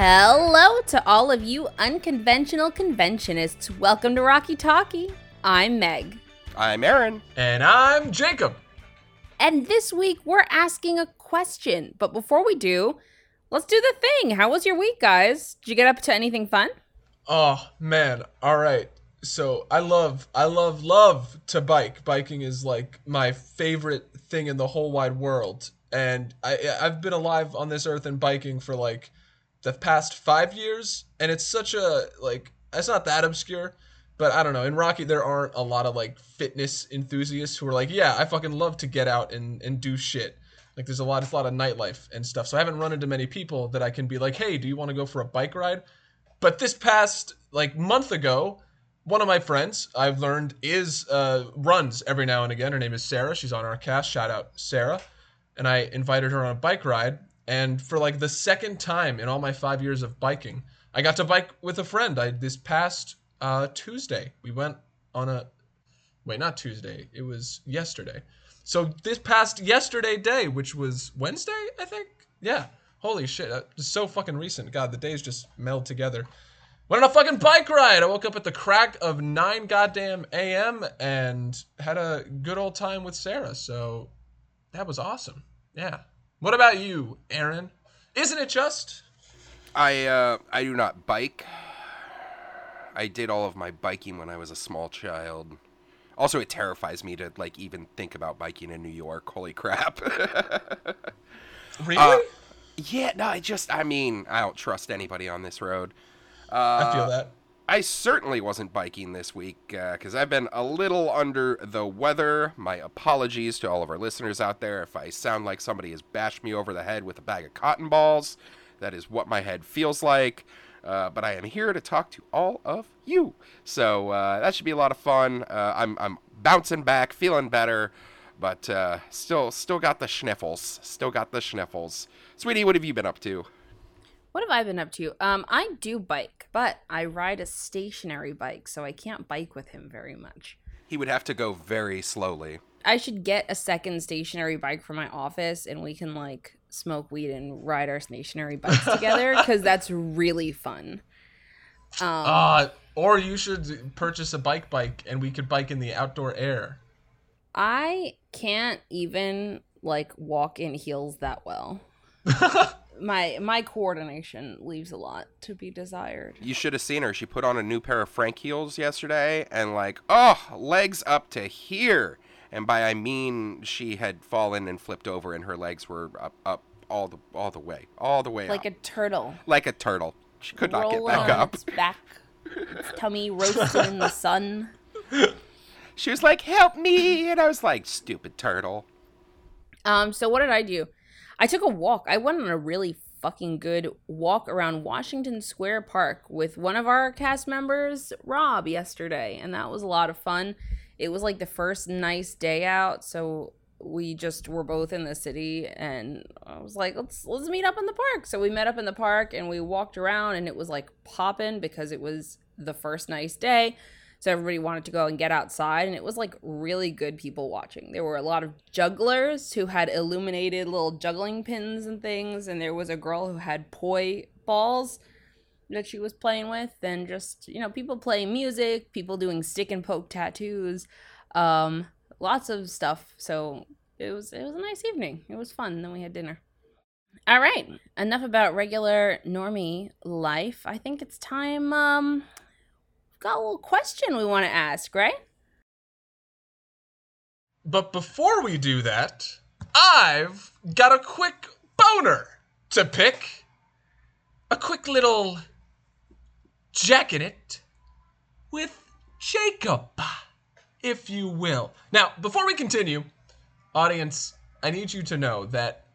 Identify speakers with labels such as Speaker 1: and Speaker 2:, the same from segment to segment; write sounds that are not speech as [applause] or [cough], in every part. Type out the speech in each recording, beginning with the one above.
Speaker 1: Hello to all of you unconventional conventionists. Welcome to Rocky Talkie. I'm Meg.
Speaker 2: I'm Aaron.
Speaker 3: And I'm Jacob.
Speaker 1: And this week we're asking a question. But before we do, let's do the thing. How was your week, guys? Did you get up to anything fun?
Speaker 3: Oh man, all right. So I love, I love, love to bike. Biking is like my favorite thing in the whole wide world. And I, I've been alive on this earth and biking for like the past five years, and it's such a like it's not that obscure, but I don't know. In Rocky, there aren't a lot of like fitness enthusiasts who are like, yeah, I fucking love to get out and and do shit. Like there's a lot, it's a lot of nightlife and stuff. So I haven't run into many people that I can be like, hey, do you want to go for a bike ride? But this past like month ago, one of my friends I've learned is uh, runs every now and again. Her name is Sarah. She's on our cast. Shout out Sarah. And I invited her on a bike ride. And for like the second time in all my five years of biking, I got to bike with a friend. I this past uh, Tuesday we went on a wait, not Tuesday. It was yesterday. So this past yesterday day, which was Wednesday, I think. Yeah. Holy shit, so fucking recent. God, the days just meld together. Went on a fucking bike ride. I woke up at the crack of 9 goddamn a.m. and had a good old time with Sarah. So that was awesome. Yeah. What about you, Aaron? Isn't it just?
Speaker 2: I uh, I do not bike. I did all of my biking when I was a small child. Also, it terrifies me to like even think about biking in New York. Holy crap! [laughs]
Speaker 3: Really?
Speaker 2: Uh, yeah, no, I just I mean I don't trust anybody on this road. Uh,
Speaker 3: I feel that.
Speaker 2: I certainly wasn't biking this week because I've been a little under the weather. My apologies to all of our listeners out there if I sound like somebody has bashed me over the head with a bag of cotton balls. That is what my head feels like. Uh, but I am here to talk to all of you. So uh, that should be a lot of fun. Uh, I'm, I'm bouncing back, feeling better, but uh, still still got the sniffles. Still got the sniffles. Sweetie, what have you been up to?
Speaker 1: What have I been up to? Um, I do bike, but I ride a stationary bike, so I can't bike with him very much.
Speaker 2: He would have to go very slowly.
Speaker 1: I should get a second stationary bike for my office and we can like smoke weed and ride our stationary bikes [laughs] together because that's really fun. Um,
Speaker 3: Uh, or you should purchase a bike bike and we could bike in the outdoor air.
Speaker 1: I can't even like walk in heels that well. [laughs] my my coordination leaves a lot to be desired.
Speaker 2: You should have seen her. She put on a new pair of Frank heels yesterday and like, oh, legs up to here. And by I mean she had fallen and flipped over and her legs were up up all the all the way. All the way
Speaker 1: Like a turtle.
Speaker 2: like a turtle. She could not get back up.
Speaker 1: its back, its tummy [laughs] roasting in the sun.
Speaker 2: She was like, "Help me." And I was like, "Stupid turtle."
Speaker 1: Um, so what did I do? I took a walk. I went on a really fucking good walk around Washington Square Park with one of our cast members, Rob, yesterday, and that was a lot of fun. It was like the first nice day out, so we just were both in the city and I was like, let's let's meet up in the park. So we met up in the park and we walked around and it was like popping because it was the first nice day. So everybody wanted to go and get outside, and it was like really good people watching. There were a lot of jugglers who had illuminated little juggling pins and things, and there was a girl who had poi balls that she was playing with, and just you know people playing music, people doing stick and poke tattoos, um, lots of stuff. So it was it was a nice evening. It was fun. Then we had dinner. All right, enough about regular normie life. I think it's time. Um, got a little question we want to ask, right?
Speaker 3: But before we do that, I've got a quick boner to pick. A quick little jack in it with Jacob, if you will. Now, before we continue, audience, I need you to know that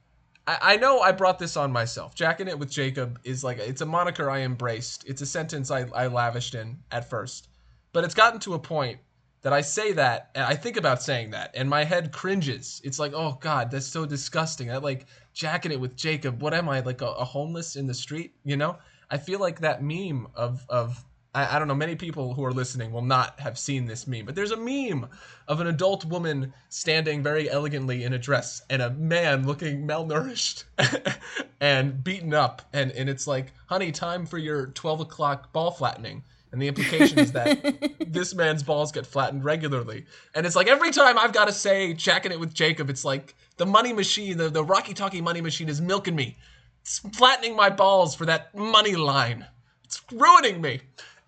Speaker 3: I, I know I brought this on myself. Jacking it with Jacob is like it's a moniker I embraced. It's a sentence I, I lavished in at first. But it's gotten to a point that I say that and I think about saying that and my head cringes. It's like, oh god, that's so disgusting. I like jacking it with Jacob. What am I like a, a homeless in the street? You know? I feel like that meme of of I, I don't know, many people who are listening will not have seen this meme, but there's a meme of an adult woman standing very elegantly in a dress and a man looking malnourished [laughs] and beaten up. And, and it's like, honey, time for your 12 o'clock ball flattening. And the implication is that [laughs] this man's balls get flattened regularly. And it's like every time I've got to say, jacking it with Jacob, it's like the money machine, the, the Rocky Talkie money machine is milking me. It's flattening my balls for that money line. It's ruining me.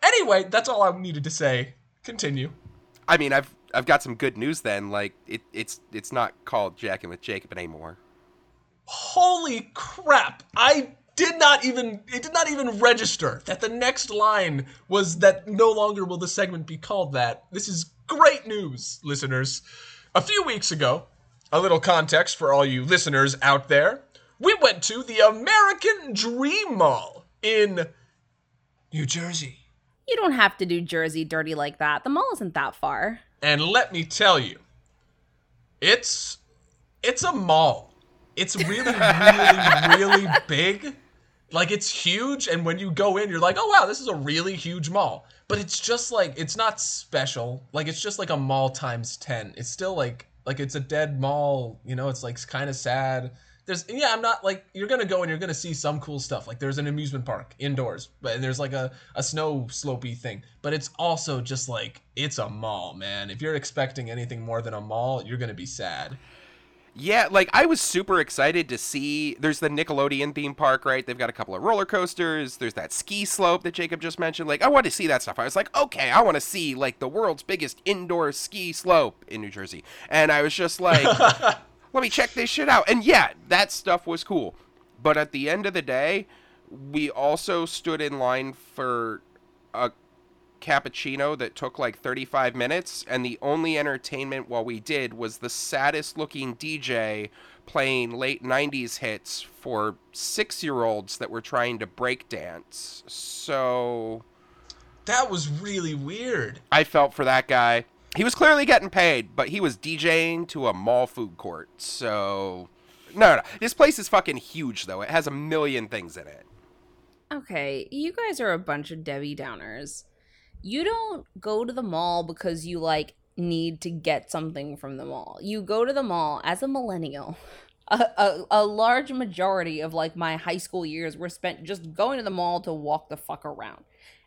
Speaker 3: Anyway, that's all I needed to say. Continue.
Speaker 2: I mean, I've I've got some good news then. Like it, it's it's not called Jacking with Jacob anymore.
Speaker 3: Holy crap! I did not even it did not even register that the next line was that no longer will the segment be called that. This is great news, listeners. A few weeks ago, a little context for all you listeners out there, we went to the American Dream Mall in New Jersey.
Speaker 1: You don't have to do Jersey dirty like that. The mall isn't that far.
Speaker 3: And let me tell you, it's it's a mall. It's really, really, [laughs] really big. Like it's huge, and when you go in, you're like, oh wow, this is a really huge mall. But it's just like it's not special. Like it's just like a mall times ten. It's still like like it's a dead mall. You know, it's like kind of sad. There's yeah, I'm not like you're gonna go and you're gonna see some cool stuff. Like there's an amusement park indoors, but and there's like a a snow slopey thing. But it's also just like it's a mall, man. If you're expecting anything more than a mall, you're gonna be sad.
Speaker 2: Yeah, like I was super excited to see. There's the Nickelodeon theme park, right? They've got a couple of roller coasters. There's that ski slope that Jacob just mentioned. Like I want to see that stuff. I was like, okay, I want to see like the world's biggest indoor ski slope in New Jersey. And I was just like, [laughs] let me check this shit out. And yeah, that stuff was cool. But at the end of the day, we also stood in line for a cappuccino that took like 35 minutes and the only entertainment while we did was the saddest looking DJ playing late 90s hits for 6-year-olds that were trying to break dance. So
Speaker 3: That was really weird.
Speaker 2: I felt for that guy. He was clearly getting paid, but he was DJing to a mall food court. So no, no. This place is fucking huge though. It has a million things in it.
Speaker 1: Okay, you guys are a bunch of Debbie Downers. You don't go to the mall because you like need to get something from the mall. You go to the mall as a millennial. A, a, a large majority of like my high school years were spent just going to the mall to walk the fuck around.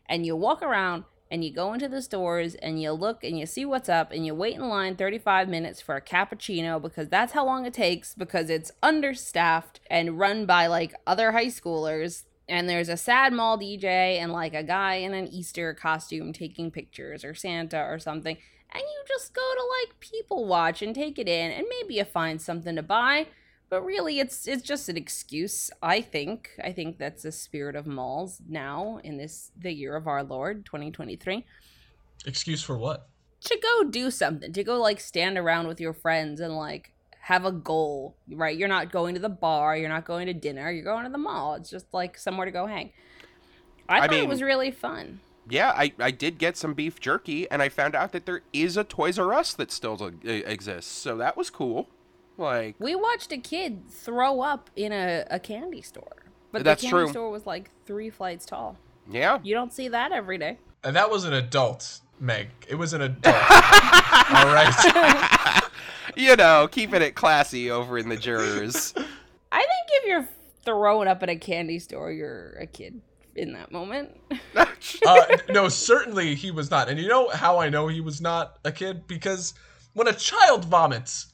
Speaker 1: And you walk around and you go into the stores and you look and you see what's up and you wait in line 35 minutes for a cappuccino because that's how long it takes because it's understaffed and run by like other high schoolers. And there's a sad mall DJ and like a guy in an Easter costume taking pictures or Santa or something. And you just go to like people watch and take it in and maybe you find something to buy but really it's it's just an excuse i think i think that's the spirit of malls now in this the year of our lord 2023
Speaker 3: Excuse for what?
Speaker 1: to go do something to go like stand around with your friends and like have a goal right you're not going to the bar you're not going to dinner you're going to the mall it's just like somewhere to go hang i,
Speaker 2: I
Speaker 1: thought it was really fun
Speaker 2: Yeah, I, I did get some beef jerky, and I found out that there is a Toys R Us that still uh, exists. So that was cool. Like,
Speaker 1: we watched a kid throw up in a, a candy store but
Speaker 2: That's
Speaker 1: the candy
Speaker 2: true.
Speaker 1: store was like three flights tall
Speaker 2: yeah,
Speaker 1: you don't see that every day
Speaker 3: And that was an adult, Meg. It was an adult. [laughs] All right. [laughs]
Speaker 2: you know, keeping it classy over in the jurors. [laughs]
Speaker 1: I think if you're throwing up at a candy store, you're a kid in that moment.
Speaker 3: Uh, no, certainly he was not. And you know how I know he was not a kid? Because when a child vomits, i-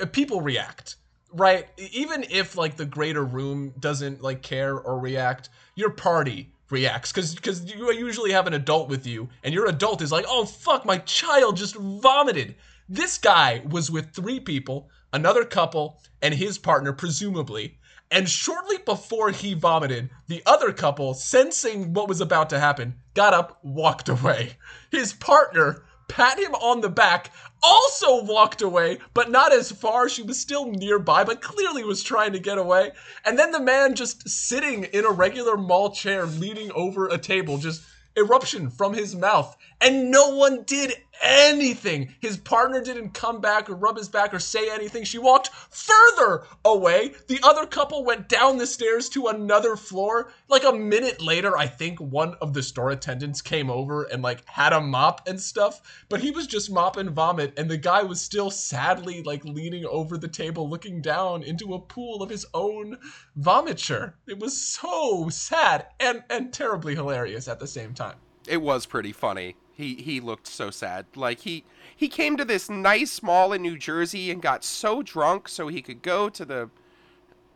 Speaker 3: Uh, people react, right? Even if like the greater room doesn't like care or react, your party reacts because because you usually have an adult with you, and your adult is like, "Oh fuck, my child just vomited." This guy was with three people, another couple, and his partner, presumably. And shortly before he vomited, the other couple, sensing what was about to happen, got up, walked away. His partner pat him on the back, also walked away, but not as far. She was still nearby, but clearly was trying to get away. And then the man just sitting in a regular mall chair, leaning over a table, just eruption from his mouth. And no one did anything. His partner didn't come back or rub his back or say anything. She walked further away. The other couple went down the stairs to another floor. Like a minute later, I think one of the store attendants came over and like had a mop and stuff, but he was just mopping vomit and the guy was still sadly like leaning over the table looking down into a pool of his own vomiture. It was so sad and and terribly hilarious at the same time.
Speaker 2: It was pretty funny. He he looked so sad. Like he he came to this nice mall in New Jersey and got so drunk so he could go to the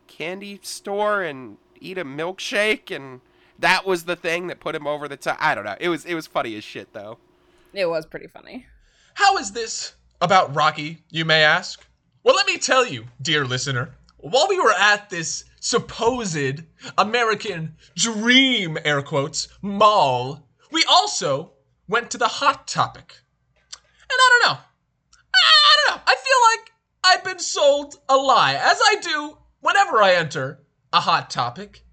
Speaker 2: candy store and eat a milkshake and that was the thing that put him over the top. I don't know. It was it was funny as shit though.
Speaker 1: It was pretty funny.
Speaker 3: How is this about Rocky, you may ask? Well, let me tell you, dear listener. While we were at this supposed American dream, air quotes, mall, we also went to the Hot Topic. And I don't know. I don't know. I feel like I've been sold a lie, as I do whenever I enter a Hot Topic.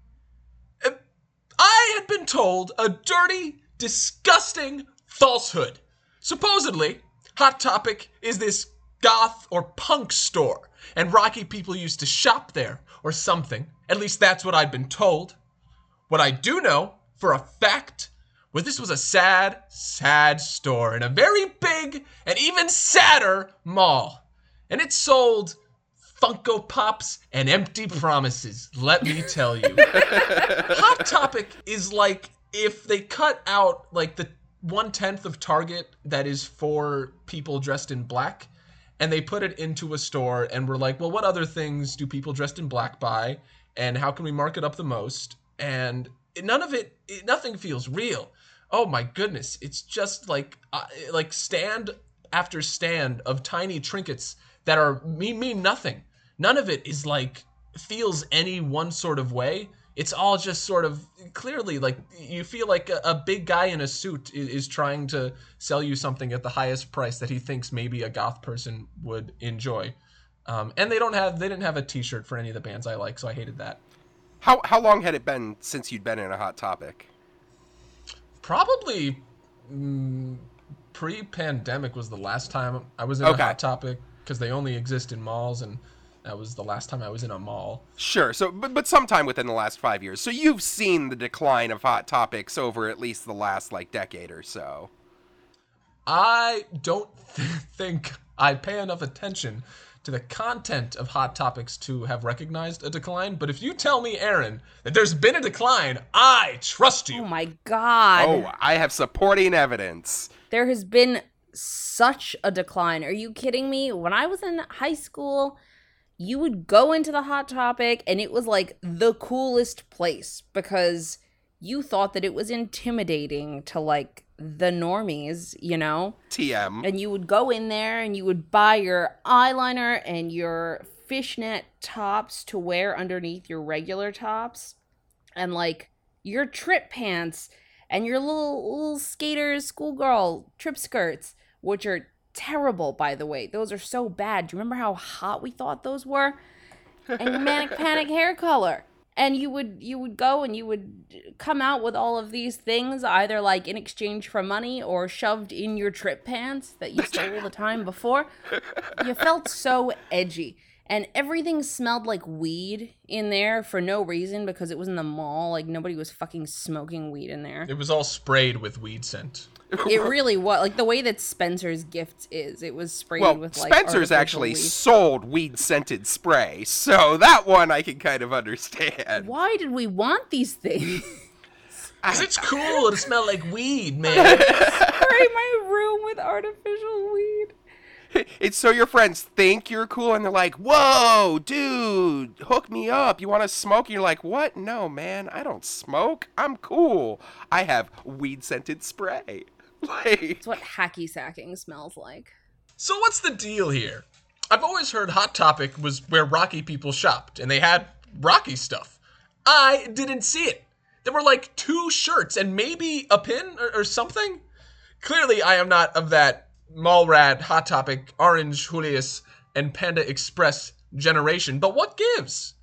Speaker 3: I had been told a dirty, disgusting falsehood. Supposedly, Hot Topic is this goth or punk store, and Rocky people used to shop there or something. At least that's what I'd been told. What I do know for a fact was this was a sad, sad store in a very big and even sadder mall. And it sold Funko Pops and empty promises, let me tell you. [laughs] Hot Topic is like if they cut out like the one tenth of Target that is for people dressed in black and they put it into a store and we're like, well, what other things do people dressed in black buy? And how can we mark it up the most? And none of it, it nothing feels real. Oh my goodness, it's just like uh, like stand after stand of tiny trinkets that are mean mean nothing. None of it is like feels any one sort of way. It's all just sort of clearly like you feel like a, a big guy in a suit is, is trying to sell you something at the highest price that he thinks maybe a goth person would enjoy. Um, and they don't have they didn't have a T-shirt for any of the bands I like, so I hated that.
Speaker 2: How how long had it been since you'd been in a hot topic?
Speaker 3: Probably mm, pre-pandemic was the last time I was in
Speaker 2: Okay.
Speaker 3: a hot topic because they only exist in malls, and that was the last time I was in a mall.
Speaker 2: Sure. So, but, but sometime within the last five years. So you've seen the decline of hot topics over at least the last like decade or so.
Speaker 3: I don't th- [laughs] think I pay enough attention to the content of Hot Topics to have recognized a decline. But if you tell me, Aaron, that there's been a decline, I trust you.
Speaker 1: Oh my god.
Speaker 2: Oh, I have supporting evidence.
Speaker 1: There has been such a decline. Are you kidding me? When I was in high school, you would go into the hot topic and it was like the coolest place because you thought that it was intimidating to like the normies, you know?
Speaker 2: TM.
Speaker 1: And you would go in there and you would buy your eyeliner and your fishnet tops to wear underneath your regular tops. And like your trip pants and your little little skaters schoolgirl trip skirts which are terrible by the way. Those are so bad. Do you remember how hot we thought those were? And your manic [laughs] panic hair color and you would you would go and you would come out with all of these things either like in exchange for money or shoved in your trip pants that you stole all the time before. You felt so edgy. And everything smelled like weed in there for no reason because it was in the mall. Like nobody was fucking smoking weed in there.
Speaker 3: It was all sprayed with weed scent.
Speaker 1: It [laughs] really was like the way that spencer's gift is it was sprayed
Speaker 2: Well,
Speaker 1: with like
Speaker 2: Spencer's actually
Speaker 1: weed.
Speaker 2: sold weed scented spray, so that one I can kind of understand.
Speaker 1: why did we want these things [laughs]
Speaker 3: Cause it's cool to smell like weed, man. [laughs]
Speaker 1: spray my room with artificial weed
Speaker 2: It's so your friends think you're cool and they're like, whoa, dude, hook me up. You want to smoke? And you're like, what? No, man, I don't smoke. I'm cool. I have weed scented spray. [laughs] Like,
Speaker 1: it's what hacky sacking smells like
Speaker 3: So what's the deal here? I've always heard Hot Topic was where Rocky people shopped, and they had Rocky stuff. I didn't see it. There were like two shirts and maybe a pin or, or something. Clearly, I am not of that Mallrat, Hot Topic, Orange, Julius, and Panda Express generation. But what gives?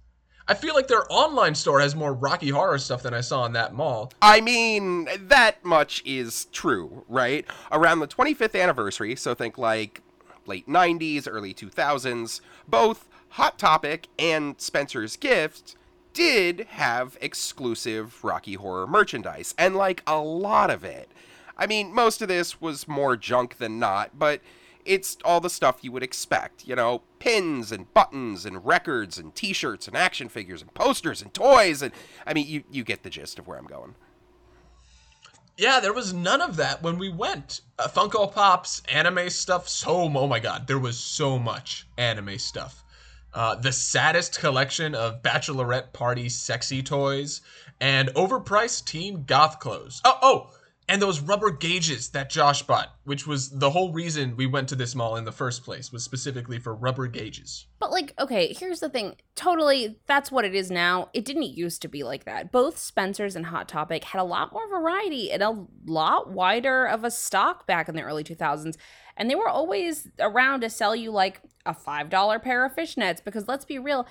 Speaker 3: I feel like their online store has more Rocky Horror stuff than I saw in that mall.
Speaker 2: I mean, that much is true, right? Around the 25th anniversary, so think like late 90s, early 2000s, both Hot Topic and Spencer's Gift did have exclusive Rocky Horror merchandise, and like a lot of it. I mean, most of this was more junk than not, but it's all the stuff you would expect, you know, pins and buttons and records and t-shirts and action figures and posters and toys and I mean, you you get the gist of where I'm going.
Speaker 3: Yeah, there was none of that when we went. Uh, Funko Pops, anime stuff, so oh my god, there was so much anime stuff. Uh, the saddest collection of bachelorette party sexy toys and overpriced teen goth clothes. Oh, oh, and those rubber gauges that Josh bought, which was the whole reason we went to this mall in the first place, was specifically for rubber gauges.
Speaker 1: But like, okay, here's the thing. Totally, that's what it is now. It didn't used to be like that. Both Spencer's and Hot Topic had a lot more variety and a lot wider of a stock back in the early 2000s. And they were always around to sell you like a $5 pair of fishnets because let's be real,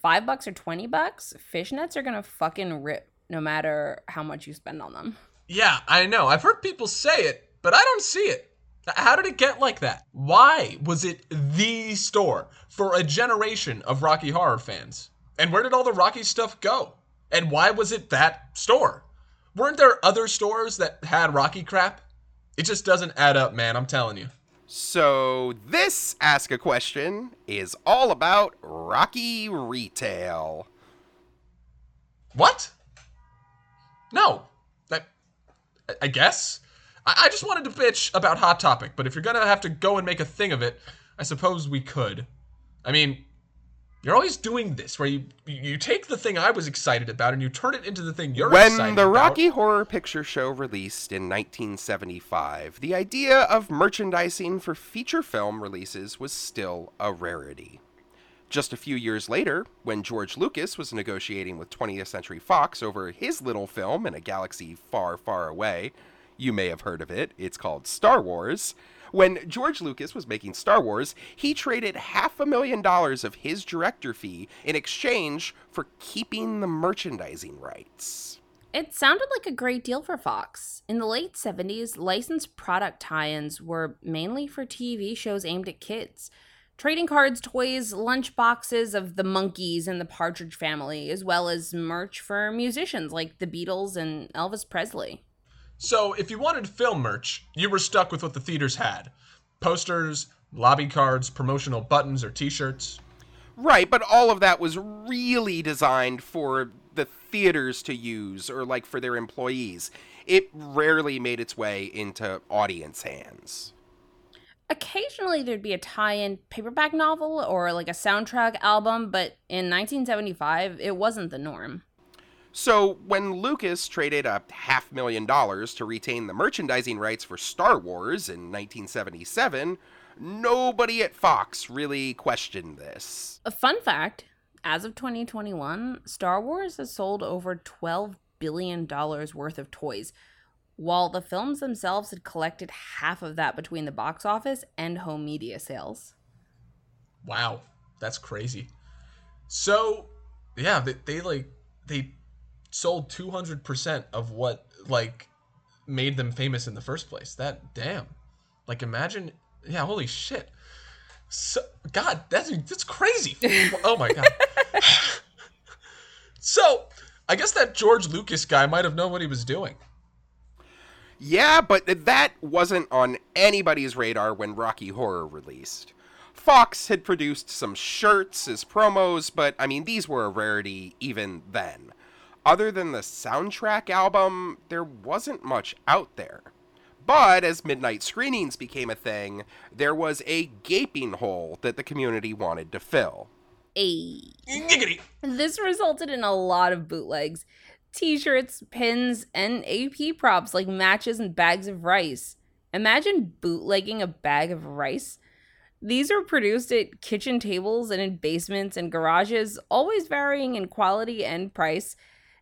Speaker 1: 5 bucks or 20 bucks, fishnets are going to fucking rip no matter how much you spend on them.
Speaker 3: Yeah, I know. I've heard people say it, but I don't see it. How did it get like that? Why was it the store for a generation of Rocky Horror fans? And where did all the Rocky stuff go? And why was it that store? Weren't there other stores that had Rocky crap? It just doesn't add up, man, I'm telling you.
Speaker 2: So, this Ask a Question is all about Rocky retail.
Speaker 3: What? No, I guess. I, just wanted to bitch about Hot Topic, but if you're gonna have to go and make a thing of it, I suppose we could. I mean, you're always doing this, where you you take the thing I was excited about and you turn it into the thing you're excited about.
Speaker 2: when
Speaker 3: excited
Speaker 2: the
Speaker 3: about.
Speaker 2: Rocky Horror Picture Show released in 1975, the idea of merchandising for feature film releases was still a rarity. Just a few years later, when George Lucas was negotiating with 20th Century Fox over his little film in a galaxy far, far away, you may have heard of it, it's called Star Wars. When George Lucas was making Star Wars, he traded half a million dollars of his director fee in exchange for keeping the merchandising rights.
Speaker 1: It sounded like a great deal for Fox. In the late 70s, licensed product tie ins were mainly for TV shows aimed at kids trading cards, toys, lunch boxes of the Monkees and the Partridge Family, as well as merch for musicians like the Beatles and Elvis Presley.
Speaker 3: So, if you wanted film merch, you were stuck with what the theaters had posters, lobby cards, promotional buttons, or t shirts.
Speaker 2: Right, but all of that was really designed for the theaters to use or like for their employees. It rarely made its way into audience hands
Speaker 1: occasionally there'd be a tie-in paperback novel or like a soundtrack album, but in 1975 it wasn't the norm.
Speaker 2: So, when Lucas traded a half million dollars to retain the merchandising rights for Star Wars in 1977, nobody at Fox really questioned this.
Speaker 1: A fun fact as of 2021, Star Wars has sold over $12 billion worth of toys, while the films themselves had collected half of that between the box office and home media sales.
Speaker 3: Wow, that's crazy. So, yeah, they, they like they sold 200% of what like made them famous in the first place. That damn. Like imagine, yeah, holy shit. So, god, that's that's crazy. [laughs] oh my god. [sighs] so, I guess that George Lucas guy might have known what he was doing.
Speaker 2: Yeah, but that wasn't on anybody's radar when Rocky Horror released. Fox had produced some shirts as promos, but I mean, these were a rarity even then. Other than the soundtrack album, there wasn't much out there. But as midnight screenings became a thing, there was a gaping hole that the community wanted to fill.
Speaker 1: A. This resulted in a lot of bootlegs t shirts, pins, and AP props like matches and bags of rice. Imagine bootlegging a bag of rice. These are produced at kitchen tables and in basements and garages, always varying in quality and price,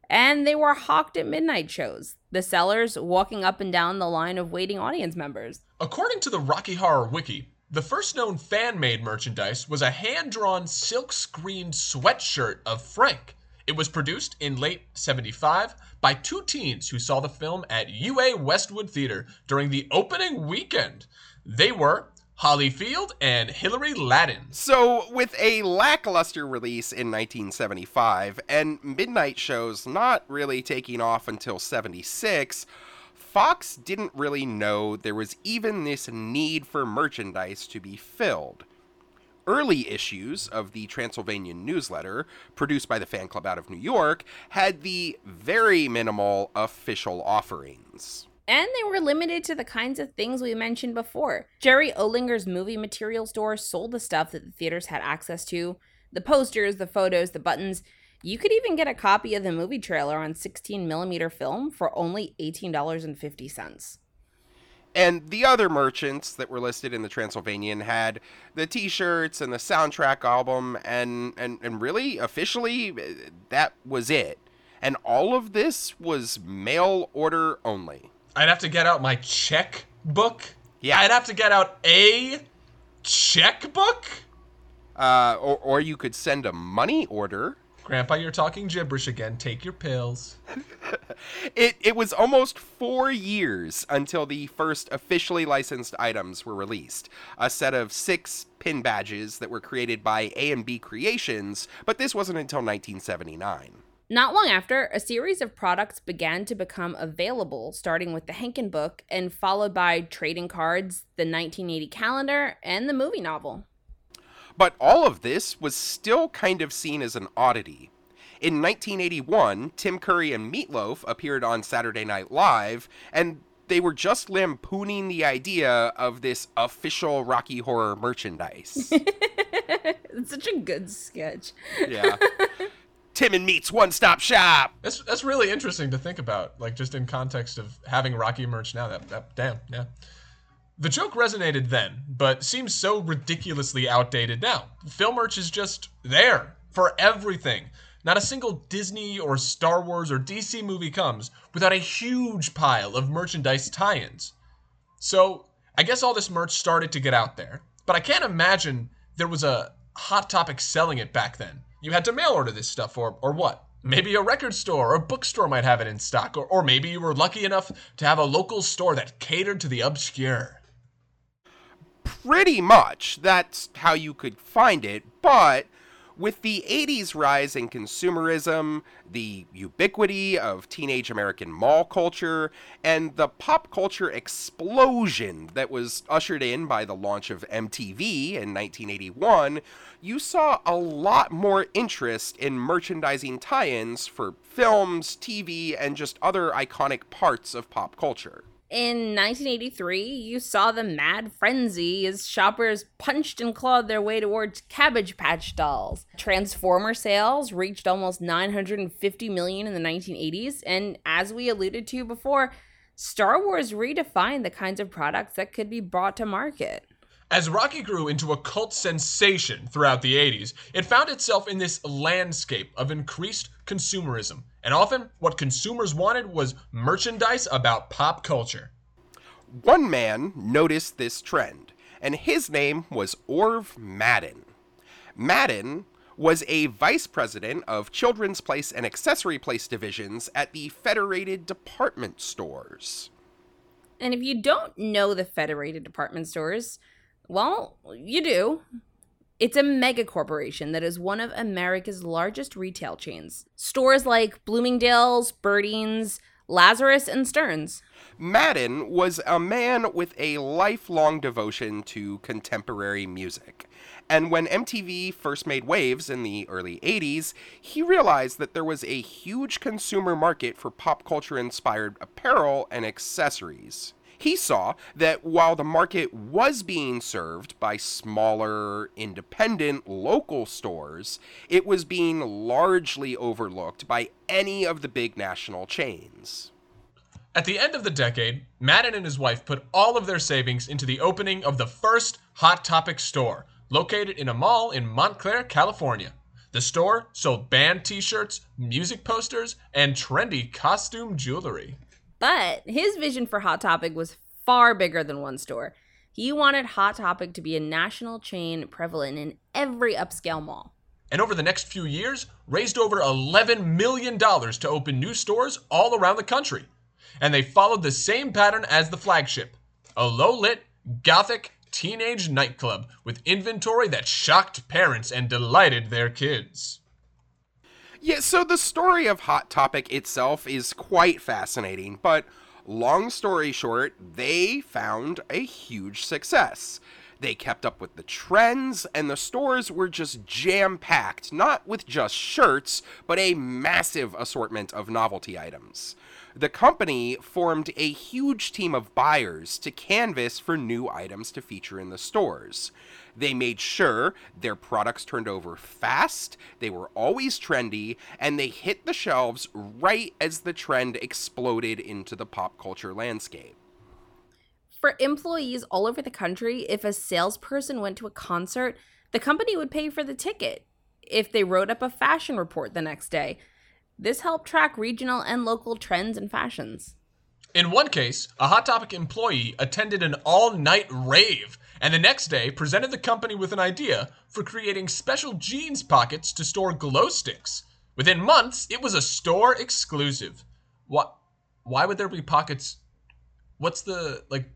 Speaker 1: and they were hawked at midnight shows, the sellers walking up and down the line of waiting audience members.
Speaker 3: According to the Rocky Horror Wiki, The first known fan made merchandise was a hand drawn silk screened sweatshirt of Frank. It was produced in late 75 by two teens who saw the film at UA Westwood Theater during the opening weekend. They were Holly Field and Hilary Ladden.
Speaker 2: So, with a lackluster release in 1975 and midnight shows not really taking off until 76, Fox didn't really know there was even this need for merchandise to be filled. Early issues of the Transylvanian newsletter, produced by the fan club out of New York, had the very minimal official offerings.
Speaker 1: And they were limited to the kinds of things we mentioned before. Jerry Ohlinger's movie material store sold the stuff that the theaters had access to the posters, the photos, the buttons. You could even get a copy of the movie trailer on 16 millimeter film for only $18.50.
Speaker 2: And the other merchants that were listed in the Transylvanian had the T-shirts and the soundtrack album, and and and really officially that was it. And all of this was mail order only.
Speaker 3: I'd have to get out my checkbook.
Speaker 2: Yeah.
Speaker 3: I'd have to get out a checkbook.
Speaker 2: Uh, or or you could send a money order.
Speaker 3: Grandpa, you're talking gibberish again. Take your pills. [laughs]
Speaker 2: It it was almost four years until the first officially licensed items were released. A set of six pin badges that were created by A and B Creations, but this wasn't until 1979.
Speaker 1: Not long after, a series of products began to become available, starting with the Henkin book and followed by trading cards, the 1980 calendar, and the movie novel.
Speaker 2: But all of this was still kind of seen as an oddity. In 1981, Tim Curry and Meatloaf appeared on Saturday Night Live, and they were just lampooning the idea of this official Rocky Horror merchandise. [laughs]
Speaker 1: it's such a good sketch.
Speaker 2: yeah. [laughs] Tim and Meat's one stop shop.
Speaker 3: That's that's really interesting to think about, like just in context of having Rocky merch now. That, that damn, yeah. The joke resonated then, but seems so ridiculously outdated now. Film merch is just there for everything. Not a single Disney or Star Wars or DC movie comes without a huge pile of merchandise tie ins. So, I guess all this merch started to get out there, but I can't imagine there was a Hot Topic selling it back then. You had to mail order this stuff, or, or what? Maybe a record store or bookstore might have it in stock, or, or maybe you were lucky enough to have a local store that catered to the obscure.
Speaker 2: Pretty much, that's how you could find it, but with the 80s rise in consumerism, the ubiquity of teenage American mall culture, and the pop culture explosion that was ushered in by the launch of MTV in 1981, you saw a lot more interest in merchandising tie ins for films, TV, and just other iconic parts of pop culture.
Speaker 1: In 1983, you saw the mad frenzy as shoppers punched and clawed their way towards Cabbage Patch dolls. Transformer sales reached almost 950 million in the 1980s, and as we alluded to before, Star Wars redefined the kinds of products that could be brought to market.
Speaker 3: As Rocky grew into a cult sensation throughout the 80s, it found itself in this landscape of increased consumerism. And often, what consumers wanted was merchandise about pop culture.
Speaker 2: One man noticed this trend, and his name was Orv Madden. Madden was a vice president of Children's Place and Accessory Place divisions at the Federated Department Stores.
Speaker 1: And if you don't know the Federated Department Stores, well, you do. It's a mega corporation that is one of America's largest retail chains. Stores like Bloomingdale's, Burdines, Lazarus, and Stern's.
Speaker 2: Madden was a man with a lifelong devotion to contemporary music. And when MTV first made waves in the early 80s, he realized that there was a huge consumer market for pop culture inspired apparel and accessories he saw that while the market was being served by smaller, independent, local stores, it was being largely overlooked by any of the big national chains.
Speaker 3: At the end of the decade, Madden and his wife put all of their savings into the opening of the first Hot Topic store, located in a mall in Montclair, California. The store sold band t shirts, music posters, and trendy costume jewelry.
Speaker 1: But his vision for Hot Topic was far bigger than one store. He wanted Hot Topic to be a national chain prevalent in every upscale mall.
Speaker 3: And over the next few years, raised over $11 million to open new stores all around the country. And they followed the same pattern as the flagship a low lit, gothic, teenage nightclub with inventory that shocked parents and delighted their kids.
Speaker 2: Yeah, so the story of Hot Topic itself is quite fascinating, but long story short, they found a huge success. They kept up with the trends, and the stores were just jam packed, not with just shirts, but a massive assortment of novelty items. The company formed a huge team of buyers to canvas for new items to feature in the stores. They made sure their products turned over fast, they were always trendy, and they hit the shelves right as the trend exploded into the pop culture landscape.
Speaker 1: For employees all over the country, if a salesperson went to a concert, the company would pay for the ticket. If they wrote up a fashion report the next day, this helped track regional and local trends and fashions.
Speaker 3: In one case, a Hot Topic employee attended an all night rave and the next day presented the company with an idea for creating special jeans pockets to store glow sticks. Within months, it was a store exclusive. What? Why would there be pockets? What's the like?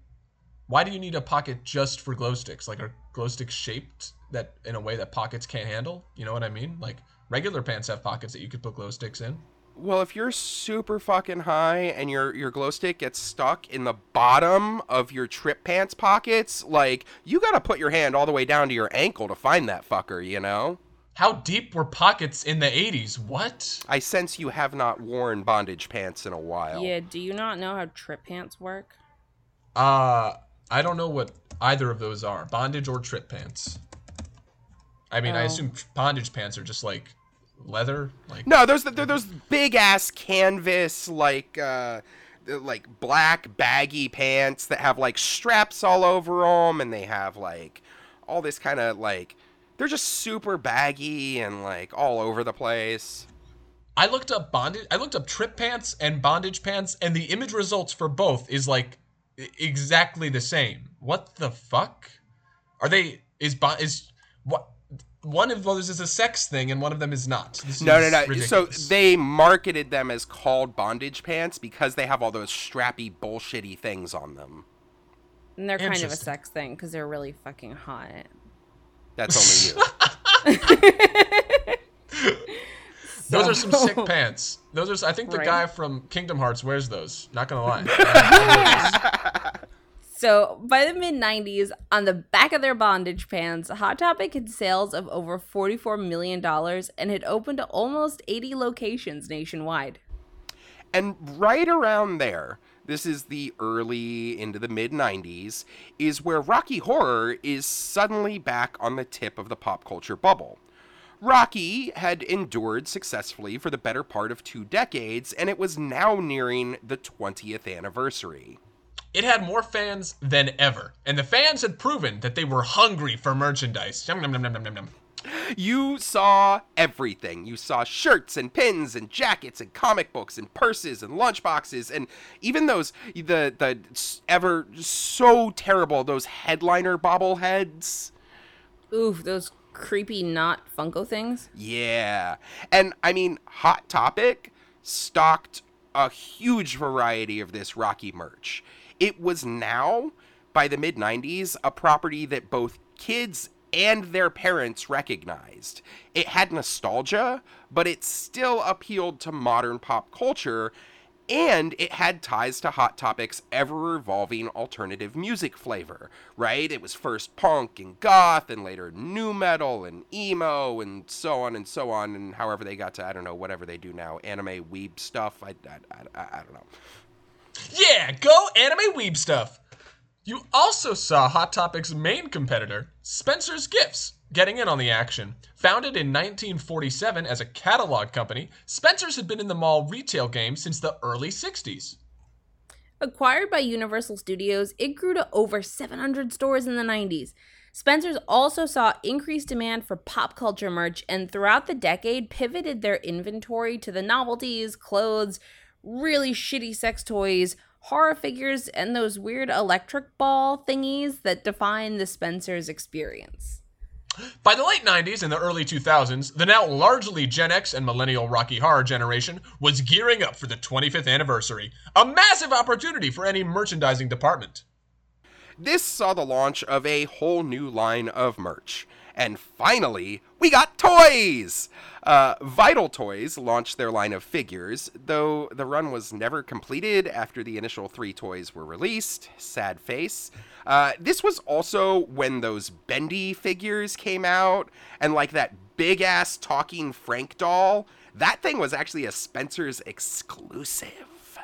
Speaker 3: Why do you need a pocket just for glow sticks? Like are glow sticks shaped that in a way that pockets can't handle? You know what I mean? Like regular pants have pockets that you could put glow sticks in.
Speaker 2: Well, if you're super fucking high and your your glow stick gets stuck in the bottom of your trip pants pockets, like you got to put your hand all the way down to your ankle to find that fucker, you know?
Speaker 3: How deep were pockets in the 80s? What?
Speaker 2: I sense you have not worn bondage pants in a while.
Speaker 1: Yeah, do you not know how trip pants work?
Speaker 3: Uh, I don't know what either of those are, bondage or trip pants. I mean, I
Speaker 1: Oh.
Speaker 3: assume bondage pants are just like leather, like
Speaker 2: No, those they're those big ass canvas like uh like black baggy pants that have like straps all over them and they have like all this kind of like they're just super baggy and like all over the place.
Speaker 3: I looked up bondage. I looked up trip pants and bondage pants, and the image results for both is like exactly the same. What the fuck? Are they? Is is what? One of those is a sex thing, and one of them is not. This
Speaker 2: No, no,
Speaker 3: is
Speaker 2: no. So they marketed them as called bondage pants because they have all those strappy bullshitty things on them.
Speaker 1: And they're kind of a sex thing because they're really fucking hot.
Speaker 2: That's only you. [laughs] [laughs]
Speaker 3: those are some sick pants. Those are. I think the
Speaker 1: Right.
Speaker 3: guy from Kingdom Hearts wears those. Not gonna lie. [laughs]
Speaker 1: So, by the mid 90s, on the back of their bondage pants, Hot Topic had sales of over $44 million and had opened to almost 80 locations nationwide.
Speaker 2: And right around there, this is the early into the mid 90s, is where Rocky Horror is suddenly back on the tip of the pop culture bubble. Rocky had endured successfully for the better part of two decades, and it was now nearing the 20th anniversary.
Speaker 3: It had more fans than ever, and the fans had proven that they were hungry for merchandise. Yum, yum, yum, yum, yum, yum, yum.
Speaker 2: You saw everything. You saw shirts and pins and jackets and comic books and purses and lunchboxes and even those the the ever so terrible those headliner bobbleheads.
Speaker 1: Oof, those creepy not Funko things.
Speaker 2: Yeah. And I mean, Hot Topic stocked a huge variety of this Rocky merch. It was now, by the mid 90s, a property that both kids and their parents recognized. It had nostalgia, but it still appealed to modern pop culture. And it had ties to Hot Topic's ever evolving alternative music flavor, right? It was first punk and goth, and later nu metal and emo, and so on and so on, and however they got to, I don't know, whatever they do now, anime weeb stuff. I, I, I, I don't know.
Speaker 3: Yeah, go anime weeb stuff. You also saw Hot Topic's main competitor, Spencer's Gifts, getting in on the action. Founded in 1947 as a catalog company, Spencer's had been in the mall retail game since the early 60s.
Speaker 1: Acquired by Universal Studios, it grew to over 700 stores in the 90s. Spencer's also saw increased demand for pop culture merch and throughout the decade pivoted their inventory to the novelties, clothes, really shitty sex toys, horror figures and those weird electric ball thingies that define the Spencer's experience.
Speaker 3: By the late 90s and the early 2000s, the now largely Gen X and millennial Rocky Horror generation was gearing up for the 25th anniversary, a massive opportunity for any merchandising department.
Speaker 2: This saw the launch of a whole new line of merch. And finally, we got toys! Uh, Vital Toys launched their line of figures, though the run was never completed after the initial three toys were released. Sad face. Uh, this was also when those bendy figures came out, and like that big ass talking Frank doll. That thing was actually a Spencer's exclusive.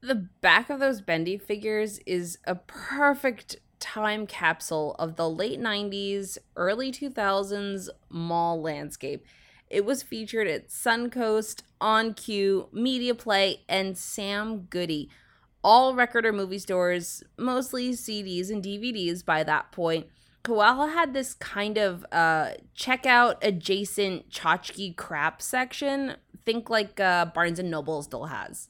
Speaker 1: The back of those bendy figures is a perfect time capsule of the late 90s, early 2000s mall landscape. It was featured at Suncoast, On Cue, Media Play, and Sam Goody. All record or movie stores, mostly CDs and DVDs by that point. Koala had this kind of uh, checkout adjacent tchotchke crap section. Think like uh, Barnes and Noble still has.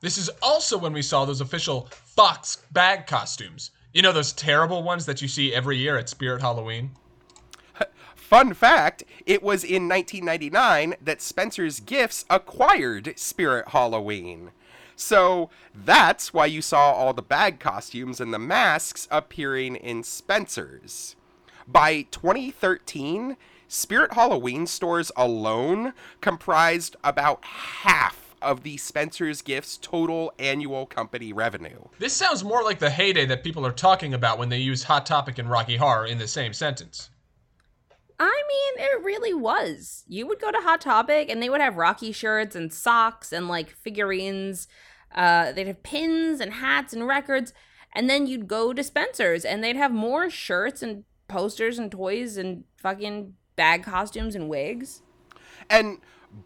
Speaker 3: This is also when we saw those official Fox bag costumes. You know those terrible ones that you see every year at Spirit Halloween?
Speaker 2: Fun fact it was in 1999 that Spencer's Gifts acquired Spirit Halloween. So that's why you saw all the bag costumes and the masks appearing in Spencer's. By 2013, Spirit Halloween stores alone comprised about half of the Spencer's Gifts total annual company revenue.
Speaker 3: This sounds more like the heyday that people are talking about when they use Hot Topic and Rocky Horror in the same sentence.
Speaker 1: I mean, it really was. You would go to Hot Topic and they would have Rocky shirts and socks and like figurines. Uh, they'd have pins and hats and records. And then you'd go to Spencer's and they'd have more shirts and posters and toys and fucking bag costumes and wigs.
Speaker 2: And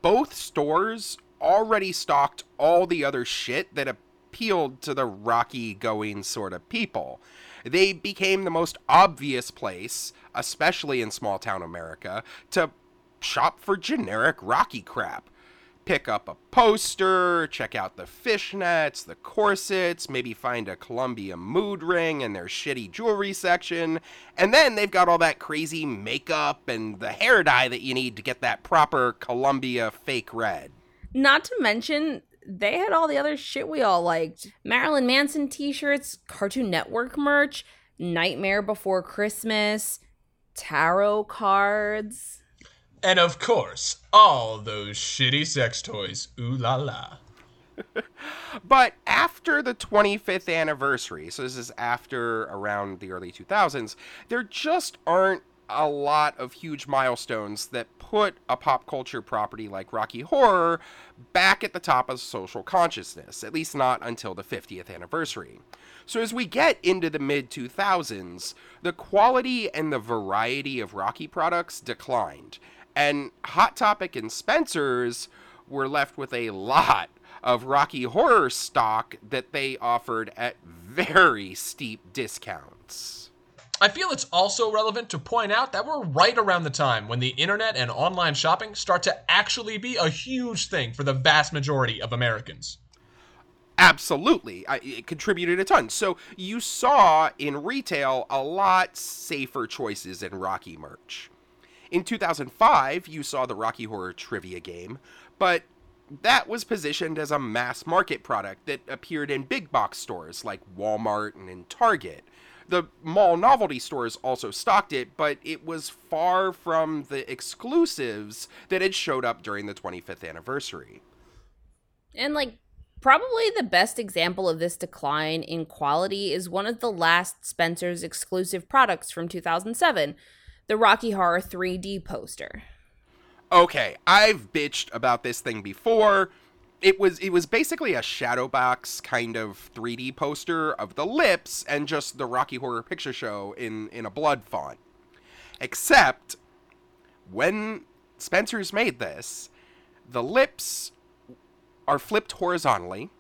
Speaker 2: both stores already stocked all the other shit that appealed to the rocky going sort of people. They became the most obvious place, especially in small town America, to shop for generic rocky crap pick up a poster, check out the fishnets, the corsets, maybe find a Columbia mood ring in their shitty jewelry section, and then they've got all that crazy makeup and the hair dye that you need to get that proper Columbia fake red.
Speaker 1: Not to mention, they had all the other shit we all liked Marilyn Manson t shirts, Cartoon Network merch, Nightmare Before Christmas, tarot cards.
Speaker 3: And of course, all those shitty sex toys. Ooh la la. [laughs]
Speaker 2: but after the 25th anniversary, so this is after around the early 2000s, there just aren't a lot of huge milestones that put a pop culture property like Rocky Horror back at the top of social consciousness, at least not until the 50th anniversary. So as we get into the mid 2000s, the quality and the variety of Rocky products declined and Hot Topic and Spencer's were left with a lot of Rocky Horror stock that they offered at very steep discounts.
Speaker 3: I feel it's also relevant to point out that we're right around the time when the internet and online shopping start to actually be a huge thing for the vast majority of Americans.
Speaker 2: Absolutely. I, it contributed a ton. So you saw in retail a lot safer choices in Rocky merch. In 2005, you saw the Rocky Horror trivia game, but that was positioned as a mass market product that appeared in big box stores like Walmart and in Target. The mall novelty stores also stocked it, but it was far from the exclusives that had showed up during the 25th anniversary.
Speaker 1: And like Probably the best example of this decline in quality is one of the last Spencer's exclusive products from 2007, the Rocky Horror 3D poster.
Speaker 2: Okay, I've bitched about this thing before. It was it was basically a shadow box kind of 3D poster of the lips and just the Rocky Horror Picture Show in in a blood font. Except when Spencer's made this, the lips are flipped horizontally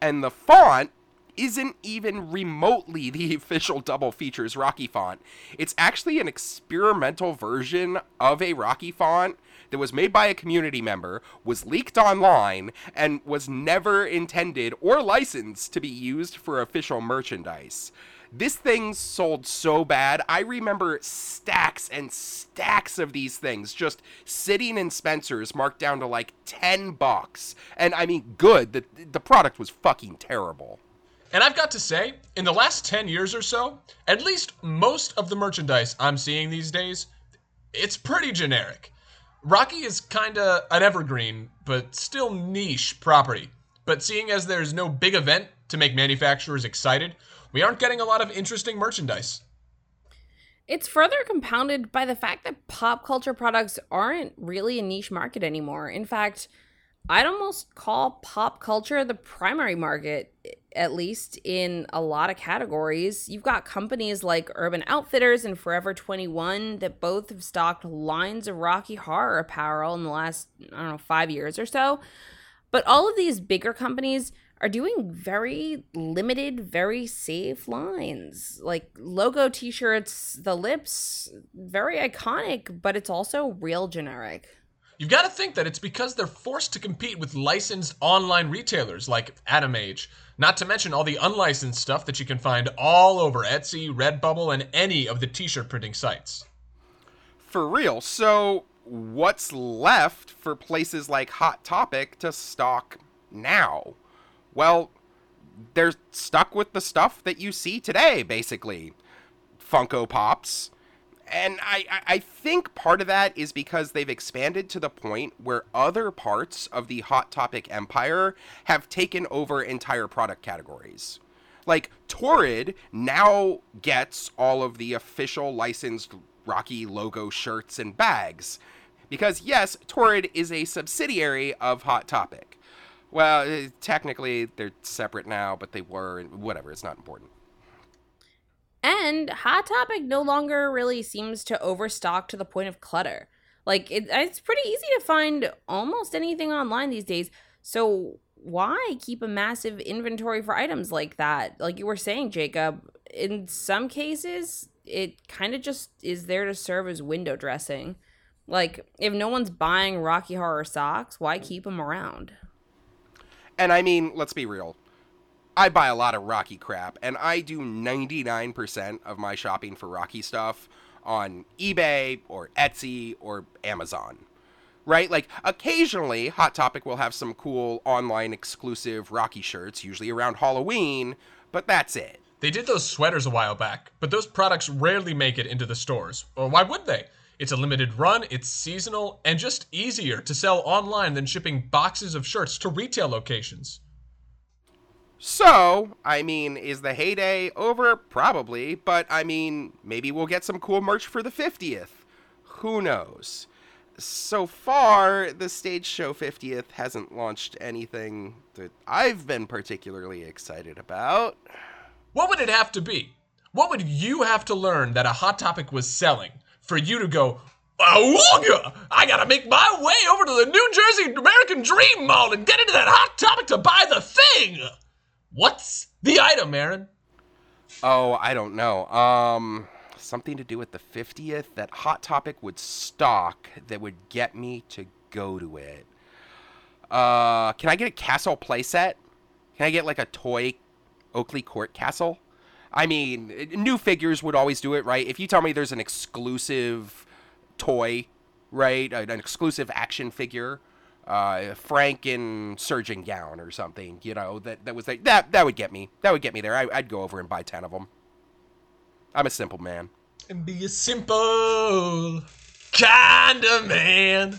Speaker 2: and the font isn't even remotely the [laughs] official double features Rocky font. It's actually an experimental version of a Rocky font that was made by a community member, was leaked online, and was never intended or licensed to be used for official merchandise. This thing sold so bad. I remember stacks and stacks of these things just sitting in Spencer's marked down to like 10 bucks. And I mean, good. The, the product was fucking terrible.
Speaker 3: And I've got to say, in the last 10 years or so, at least most of the merchandise I'm seeing these days, it's pretty generic. Rocky is kinda an evergreen, but still niche property. But seeing as there's no big event to make manufacturers excited, we aren't getting a lot of interesting merchandise.
Speaker 1: It's further compounded by the fact that pop culture products aren't really a niche market anymore. In fact, I'd almost call pop culture the primary market, at least in a lot of categories. You've got companies like Urban Outfitters and Forever 21 that both have stocked lines of Rocky Horror apparel in the last, I don't know, five years or so. But all of these bigger companies are doing very limited, very safe lines. Like logo t shirts, the lips, very iconic, but it's also real generic.
Speaker 3: You've got to think that it's because they're forced to compete with licensed online retailers like Atomage, not to mention all the unlicensed stuff that you can find all over Etsy, Redbubble, and any of the t shirt printing sites.
Speaker 2: For real. So, what's left for places like Hot Topic to stock now? Well, they're stuck with the stuff that you see today, basically. Funko Pops, and I, I think part of that is because they've expanded to the point where other parts of the Hot Topic empire have taken over entire product categories. Like, Torrid now gets all of the official licensed Rocky logo shirts and bags. Because, yes, Torrid is a subsidiary of Hot Topic. Well, technically, they're separate now, but they were, whatever, it's not important.
Speaker 1: And Hot Topic no longer really seems to overstock to the point of clutter. Like it, it's pretty easy to find almost anything online these days. So why keep a massive inventory for items like that? Like you were saying, Jacob, in some cases it kind of just is there to serve as window dressing. Like if no one's buying Rocky Horror socks, why keep them around?
Speaker 2: And I mean, let's be real. I buy a lot of Rocky crap, and I do 99% of my shopping for Rocky stuff on eBay or Etsy or Amazon. Right? Like, occasionally, Hot Topic will have some cool online exclusive Rocky shirts, usually around Halloween, but that's it.
Speaker 3: They did those sweaters a while back, but those products rarely make it into the stores. Or why would they? It's a limited run, it's seasonal, and just easier to sell online than shipping boxes of shirts to retail locations.
Speaker 2: So, I mean, is the heyday over? Probably, but I mean, maybe we'll get some cool merch for the 50th. Who knows? So far, the stage show 50th hasn't launched anything that I've been particularly excited about.
Speaker 3: What would it have to be? What would you have to learn that a Hot Topic was selling for you to go, Awooga! I gotta make my way over to the New Jersey American Dream Mall and get into that Hot Topic to buy the thing! What's the item, Aaron?
Speaker 2: Oh, I don't know. Um, something to do with the 50th that Hot Topic would stock that would get me to go to it. Uh, can I get a castle playset? Can I get like a toy Oakley Court castle? I mean, new figures would always do it, right? If you tell me there's an exclusive toy, right, an exclusive action figure, uh, Franken surgeon gown or something, you know, that, that was like, that, that would get me. That would get me there. I, I'd go over and buy 10 of them. I'm a simple man.
Speaker 3: And be a simple kind of man.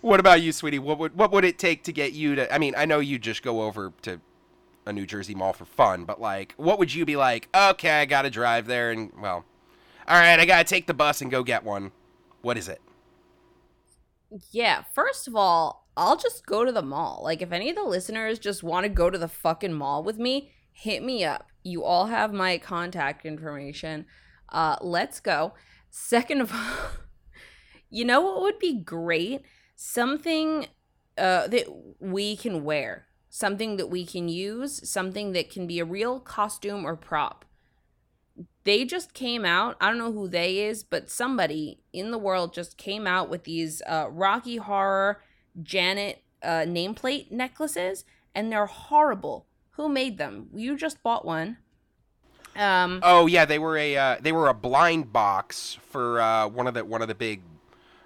Speaker 2: What about you, sweetie? What would what would it take to get you to? I mean, I know you just go over to a New Jersey mall for fun, but like, what would you be like? Okay, I gotta drive there, and well, all right, I gotta take the bus and go get one. What is it?
Speaker 1: Yeah, first of all, I'll just go to the mall. Like, if any of the listeners just want to go to the fucking mall with me, hit me up. You all have my contact information. Uh, let's go. Second of [laughs] all, you know what would be great? Something uh, that we can wear. something that we can use, something that can be a real costume or prop. They just came out, I don't know who they is, but somebody in the world just came out with these uh, Rocky Horror Janet uh, nameplate necklaces, and they're horrible. Who made them? You just bought one. Um,
Speaker 2: Oh yeah, they were a uh, they were a blind box for uh, one of the one of the big,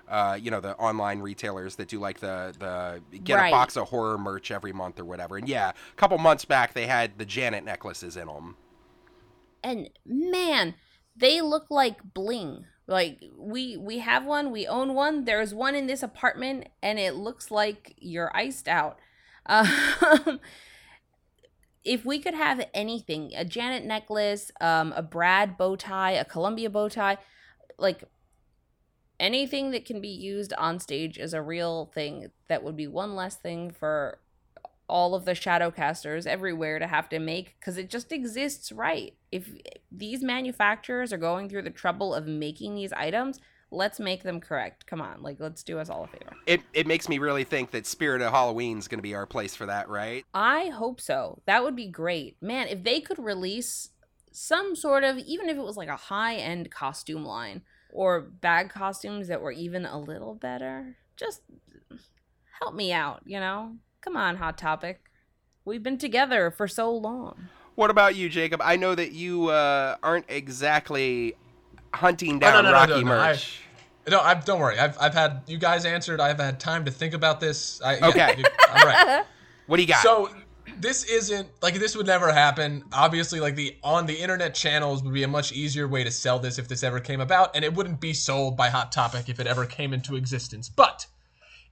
Speaker 2: uh, you know, the online retailers that do like the the get
Speaker 1: Right.
Speaker 2: a box of horror merch every month or whatever. And yeah, a couple months back they had the Janet necklaces in them.
Speaker 1: and man they look like bling like we we have one we own one there's one in this apartment and it looks like you're iced out. Um, [laughs] if we could have anything a janet necklace um, a brad bow tie a columbia bow tie like anything that can be used on stage is a real thing. That would be one less thing for all of the shadowcasters everywhere to have to make because it just exists right. If these manufacturers are going through the trouble of making these items, let's make them correct. Come on, like let's do us all a favor.
Speaker 2: It it makes me really think that Spirit of Halloween's going to be our place for that, right?
Speaker 1: I hope so. That would be great. Man, if they could release some sort of even if it was like a high-end costume line or bag costumes that were even a little better, just help me out, you know? Come on, Hot Topic. We've been together for so long.
Speaker 2: What about you, Jacob? I know that you uh, aren't exactly hunting
Speaker 3: Oh, no,
Speaker 2: down
Speaker 3: no, no,
Speaker 2: Rocky
Speaker 3: no, no, I-
Speaker 2: merch.
Speaker 3: No, I, don't worry. I've, I've had you guys answered. I've had time to think about this. I, yeah,
Speaker 2: Okay.
Speaker 3: you- all right. [laughs]
Speaker 2: What do you got?
Speaker 3: So this isn't like this would never happen. Obviously, like the on the internet channels would be a much easier way to sell this if this ever came about, and it wouldn't be sold by Hot Topic if it ever came into existence. But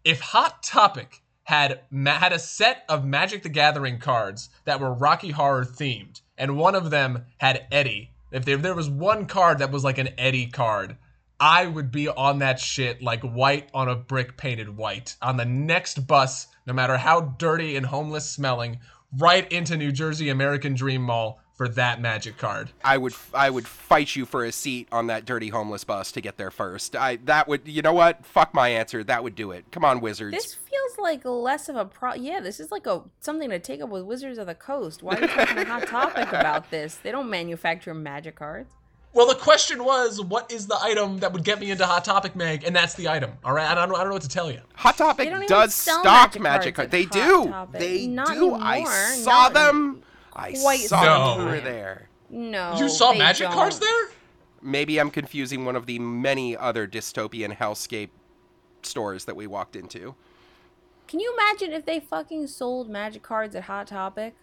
Speaker 3: if Hot Topic had ma- had a set of Magic the Gathering cards that were Rocky Horror themed, and one of them had Eddie, if there, if there was one card that was like an Eddie card, I would be on that shit like white on a brick painted white on the next bus, no matter how dirty and homeless smelling, right into New Jersey American Dream Mall for that magic card.
Speaker 2: I would I would fight you for a seat on that dirty homeless bus to get there first. I that would you know what? Fuck my answer. That would do it. Come on, wizards.
Speaker 1: This feels like less of a pro. Yeah, this is like a something to take up with Wizards of the Coast. Why are you talking a hot topic [laughs] about this? They don't manufacture magic cards.
Speaker 3: Well, the question was, what is the item that would get me into Hot Topic Mag? And that's the item. All right, I don't, know, I don't know what to tell you.
Speaker 2: Hot Topic does stock
Speaker 1: magic
Speaker 2: magic
Speaker 1: cards
Speaker 2: cards. They
Speaker 1: Hot
Speaker 2: do.
Speaker 1: Topic.
Speaker 2: They
Speaker 1: Not
Speaker 2: do. I saw
Speaker 1: Not in
Speaker 2: them. I saw them over there.
Speaker 1: No,
Speaker 3: you saw
Speaker 1: they
Speaker 3: magic cards
Speaker 1: don't.
Speaker 3: there?
Speaker 2: Maybe I'm confusing one of the many other dystopian hellscape stores that we walked into.
Speaker 1: Can you imagine if they fucking sold magic cards at Hot Topic?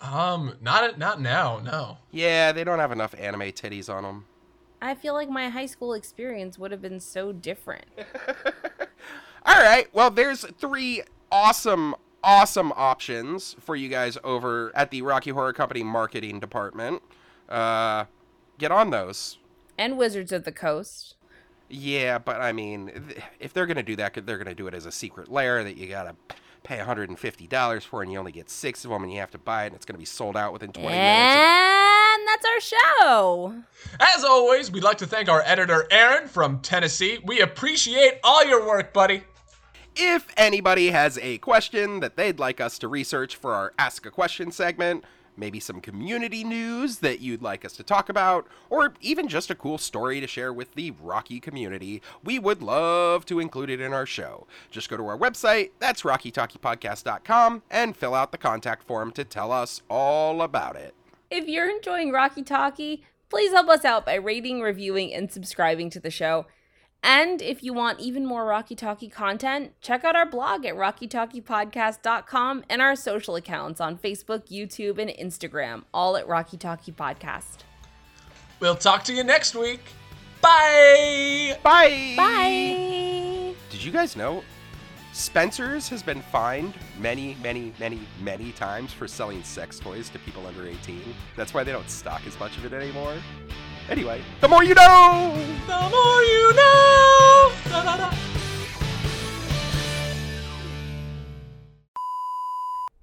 Speaker 3: Um, not not now. No.
Speaker 2: Yeah, they don't have enough anime titties on them.
Speaker 1: I feel like my high school experience would have been so different. [laughs]
Speaker 2: All right. Well, there's three awesome, awesome options for you guys over at the Rocky Horror Company marketing department. Uh, get on those.
Speaker 1: And Wizards of the Coast.
Speaker 2: Yeah, but I mean, th- if they're gonna do that, they're gonna do it as a secret lair that you gotta pay $150 for, and you only get six of them, and you have to buy it, and it's gonna be sold out within 20 minutes.
Speaker 1: And that's our show.
Speaker 3: As always, we'd like to thank our editor Aaron from Tennessee. We appreciate all your work, buddy.
Speaker 2: If anybody has a question that they'd like us to research for our Ask a Question segment, maybe some community news that you'd like us to talk about, or even just a cool story to share with the Rocky community, we would love to include it in our show. Just go to our website, that's rockytalkiepodcast.com, and fill out the contact form to tell us all about it.
Speaker 1: If you're enjoying Rocky Talkie, please help us out by rating, reviewing, and subscribing to the show. And if you want even more Rocky Talkie content, check out our blog at rockytalkiepodcast.com and our social accounts on Facebook, YouTube, and Instagram, all at Rocky Talkie Podcast.
Speaker 3: We'll talk to you next week. Bye.
Speaker 2: Bye!
Speaker 1: Bye!
Speaker 2: Did you guys know Spencer's has been fined many, many, many, many times for selling sex toys to people under 18. That's why they don't stock as much of it anymore. Anyway, the more you know!
Speaker 3: The more you know. Da, da, da.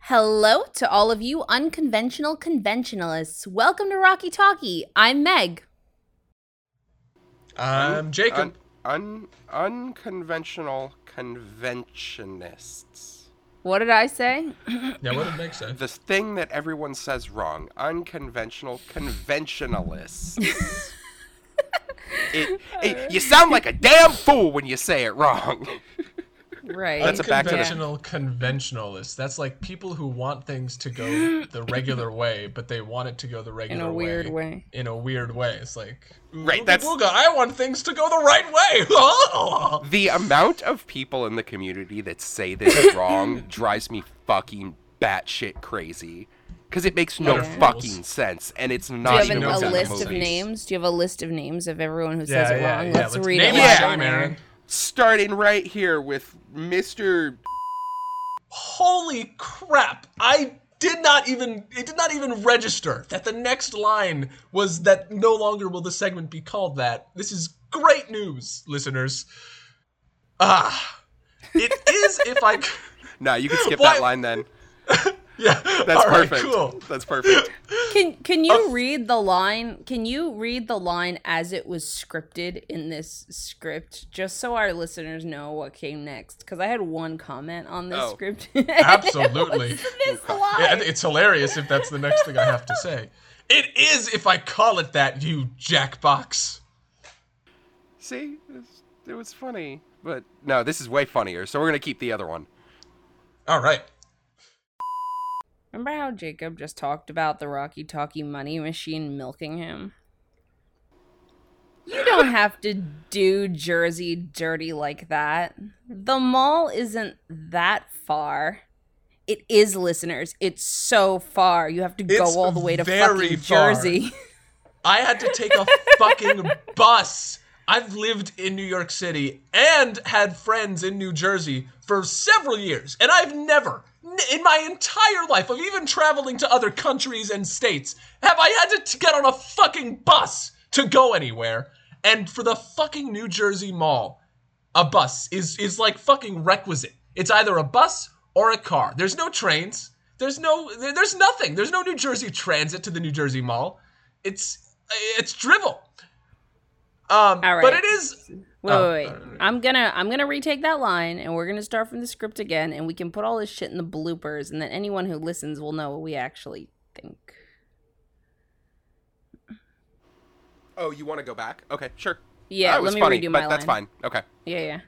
Speaker 1: Hello to all of you unconventional conventionalists. Welcome to Rocky Talkie. I'm Meg.
Speaker 3: I'm Jacob.
Speaker 2: Un- un- unconventional conventionists.
Speaker 1: What did I say?
Speaker 3: Yeah, what did Meg say?
Speaker 2: The thing that everyone says wrong: unconventional conventionalists. [laughs] it, it, you sound like a damn fool when you say it wrong. [laughs]
Speaker 1: Right.
Speaker 2: That's a back to the-
Speaker 3: Unconventional conventionalists. That's like people who want things to go the regular [laughs] way, but they want it to go the regular way.
Speaker 1: in a weird way.
Speaker 3: In a weird way. It's like,
Speaker 2: Right,
Speaker 3: "Ooga
Speaker 2: that's-
Speaker 3: booga, I want things to go the right way. [laughs] Oh.
Speaker 2: The amount of people in the community that say this is [laughs] wrong drives me fucking batshit crazy. Because it makes no
Speaker 3: Yeah.
Speaker 2: fucking sense, and it's
Speaker 1: Do you
Speaker 2: not
Speaker 1: have
Speaker 2: even
Speaker 1: an, a
Speaker 3: what's in
Speaker 2: within
Speaker 3: the
Speaker 1: list of names? Do you have a list of names of everyone who
Speaker 3: yeah,
Speaker 1: says it
Speaker 3: yeah,
Speaker 1: wrong?
Speaker 3: yeah.
Speaker 1: Let's, read
Speaker 3: name
Speaker 1: it.
Speaker 2: Yeah. Starting right here with Mr.
Speaker 3: Holy crap! I did not even it did not even register that the next line was that no longer will the segment be called that. This is great news, listeners. Ah, it is if I. [laughs]
Speaker 2: No, you can skip
Speaker 3: Why-
Speaker 2: that line then. [laughs]
Speaker 3: Yeah, [laughs]
Speaker 2: That's
Speaker 3: all right,
Speaker 2: perfect.
Speaker 3: cool.
Speaker 2: That's perfect.
Speaker 1: Can can you oh. read the line? Can you read the line as it was scripted in this script, just so our listeners know what came next? Because I had one comment on this
Speaker 2: Oh.
Speaker 1: script. [laughs]
Speaker 3: Absolutely.
Speaker 1: this [laughs] line.
Speaker 3: Yeah, it's hilarious if that's the next thing I have to say. It is if I call it that, you jackbox.
Speaker 2: See, it was, it was funny, but no, this is way funnier. So we're gonna keep the other one.
Speaker 3: All right.
Speaker 1: Remember how Jacob just talked about the Rocky Talkie money machine milking him? You don't have to do Jersey dirty like that. The mall isn't that far. It is, listeners. It's so far. You have to go
Speaker 3: It's
Speaker 1: all the way to fucking
Speaker 3: far.
Speaker 1: Jersey. [laughs]
Speaker 3: I had to take a fucking bus. I've lived in New York City and had friends in New Jersey for several years, and I've never, in my entire life of even traveling to other countries and states, have I had to get on a fucking bus to go anywhere. And for the fucking New Jersey Mall, a bus is is like fucking requisite. It's either a bus or a car. There's no trains. There's no there's nothing. There's no New Jersey Transit to the New Jersey Mall. It's it's drivel. Um,
Speaker 1: All
Speaker 3: but it is.
Speaker 1: Wait,
Speaker 3: Oh,
Speaker 1: wait, wait. I'm gonna I'm gonna retake that line and we're gonna start from the script again and we can put all this shit in the bloopers and then anyone who listens will know what we actually think.
Speaker 2: Oh, you want to go back? Okay, sure.
Speaker 1: Yeah,
Speaker 2: that
Speaker 1: let
Speaker 2: was
Speaker 1: me
Speaker 2: funny,
Speaker 1: redo
Speaker 2: but
Speaker 1: my
Speaker 2: that's fine. Okay.
Speaker 1: Yeah, yeah.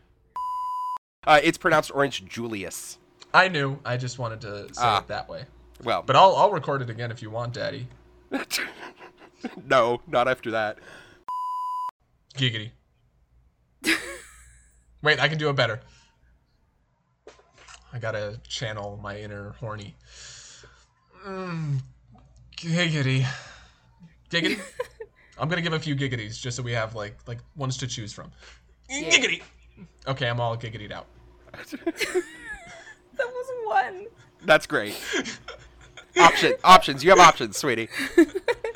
Speaker 2: Uh, it's pronounced Orange Julius.
Speaker 3: I knew. I just wanted to say
Speaker 2: Ah.
Speaker 3: it that way.
Speaker 2: Well,
Speaker 3: But I'll I'll record it again if you want, Daddy. [laughs]
Speaker 2: no, not after that.
Speaker 3: Giggity. Wait, I can do it better. I gotta channel my inner horny. Mm, giggity. Giggity. [laughs] I'm gonna give a few giggities just so we have like like ones to choose from. Giggity. Okay, I'm all giggitied out. [laughs] [laughs]
Speaker 1: That was one.
Speaker 2: That's great. Option options. You have options, sweetie.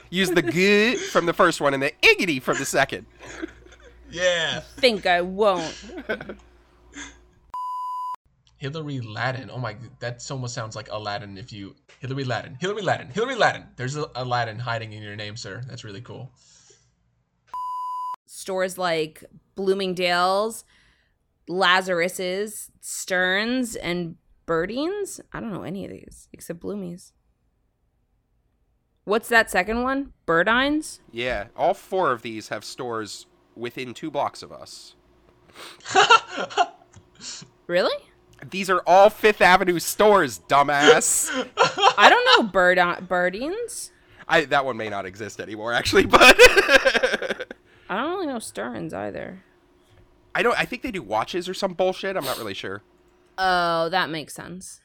Speaker 2: Use the good from the first one and the iggity from the second.
Speaker 3: Yeah.
Speaker 1: Think I won't.
Speaker 3: Hillary Ladin. Oh my, that almost sounds like Aladdin. If you Hillary Ladin, Hillary Ladin, Hillary Ladin. There's a Aladdin hiding in your name, sir. That's really cool.
Speaker 1: Stores like Bloomingdale's, Lazarus's, Stern's, and Burdines. I don't know any of these except Bloomies. What's that second one? Burdines?
Speaker 2: Yeah, all four of these have stores within two blocks of us. [laughs]
Speaker 1: Really?
Speaker 2: These are all Fifth Avenue stores, dumbass.
Speaker 1: I don't know Bird Burdines.
Speaker 2: I that one may not exist anymore, actually, but [laughs]
Speaker 1: I don't really know Stern's either.
Speaker 2: I don't. I think they do watches or some bullshit. I'm not really sure.
Speaker 1: Oh, that makes sense.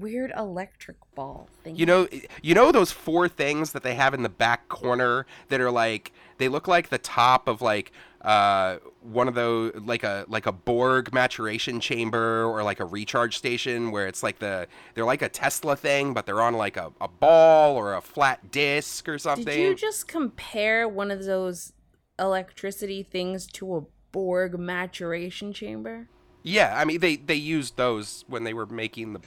Speaker 1: Weird electric ball thing.
Speaker 2: You know, you know those four things that they have in the back corner that are like they look like the top of like uh one of those like a like a Borg maturation chamber or like a recharge station where it's like the they're like a Tesla thing but they're on like a, a ball or a flat disc or something.
Speaker 1: Did you just compare one of those electricity things to a Borg maturation chamber?
Speaker 2: Yeah, I mean they they used those when they were making the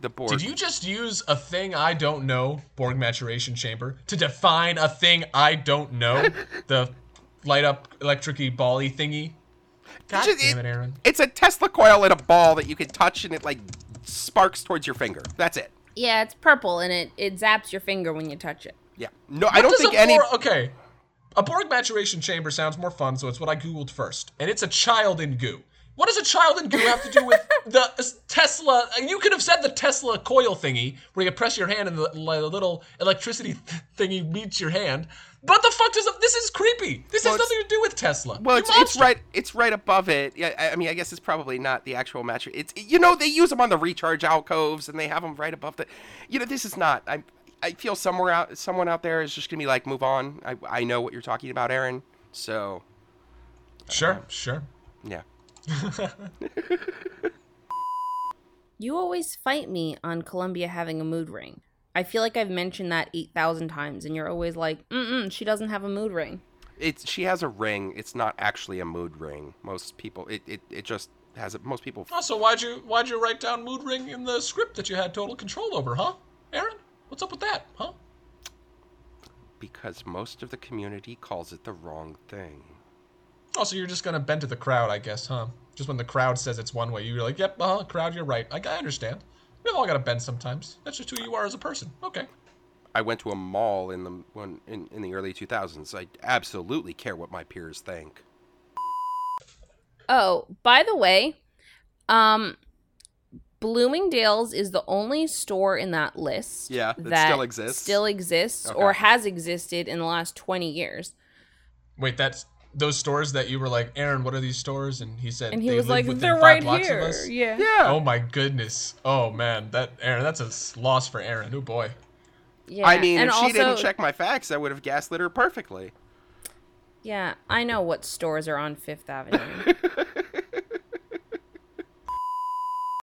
Speaker 2: the Borg.
Speaker 3: Did you just use a thing I don't know, Borg maturation chamber, to define a thing I don't know? [laughs] the light up electricy bally thingy? God
Speaker 2: Just-
Speaker 3: damn it, Aaron.
Speaker 2: It's a Tesla coil in a ball that you can touch and it like sparks towards your finger. That's it.
Speaker 1: Yeah, it's purple and it it zaps your finger when you touch it.
Speaker 2: Yeah. No, I don't think
Speaker 3: a
Speaker 2: any.
Speaker 3: Borg- okay, a Borg maturation chamber sounds more fun, so it's what I googled first, and it's a child in goo. What does a child in goo have to do with [laughs] the Tesla? You could have said the Tesla coil thingy, where you press your hand and the, the little electricity [laughs] thingy meets your hand. But the fuck does this is creepy? This
Speaker 2: Well,
Speaker 3: has nothing to do with Tesla.
Speaker 2: Well, it's, it's right. It's right above it. Yeah, I I mean, I guess it's probably not the actual match. It's you know they use them on the recharge alcoves and they have them right above the. You know, this is not. I I feel somewhere out someone out there is just gonna be like, move on. I I know what you're talking about, Aaron. So
Speaker 3: Sure, um, sure.
Speaker 2: yeah. [laughs]
Speaker 1: You always fight me on Columbia having a mood ring. I feel like I've mentioned that 8,000 times, and you're always like, mm-mm, she doesn't have a mood ring.
Speaker 2: It's she has a ring. It's not actually a mood ring. Most people, it it, it just has it. Most people.
Speaker 3: Also, why'd you why'd you write down mood ring in the script that you had total control over, huh, Aaron? What's up with that, huh?
Speaker 2: Because most of the community calls it the wrong thing.
Speaker 3: Also, you're just gonna bend to the crowd, I guess, huh? Just when the crowd says it's one way, you're like, "Yep, uh huh, crowd, you're right." I, I understand. We've all gotta bend sometimes. That's just who you are as a person. Okay.
Speaker 2: I went to a mall in the when in, in the early 2000s. I absolutely care what my peers think.
Speaker 1: Oh, by the way, um, Bloomingdale's is the only store in that list
Speaker 2: Yeah, that still exists?
Speaker 1: still exists or has existed in the last 20 years.
Speaker 3: Wait, that's those stores that you were like, Aaron, what are these stores? And he said,
Speaker 1: And he
Speaker 3: "They
Speaker 1: was
Speaker 3: live
Speaker 1: like,
Speaker 3: within
Speaker 1: they're right
Speaker 3: blocks of
Speaker 1: here.
Speaker 3: us?"
Speaker 1: Yeah.
Speaker 2: Yeah.
Speaker 3: Oh my goodness. Oh man, that Aaron, that's a loss for Aaron. Oh boy.
Speaker 1: Yeah.
Speaker 2: I mean,
Speaker 1: and
Speaker 2: if
Speaker 1: also,
Speaker 2: she didn't check my facts, I would have gaslit her perfectly.
Speaker 1: Yeah, I know what stores are on Fifth Avenue. [laughs]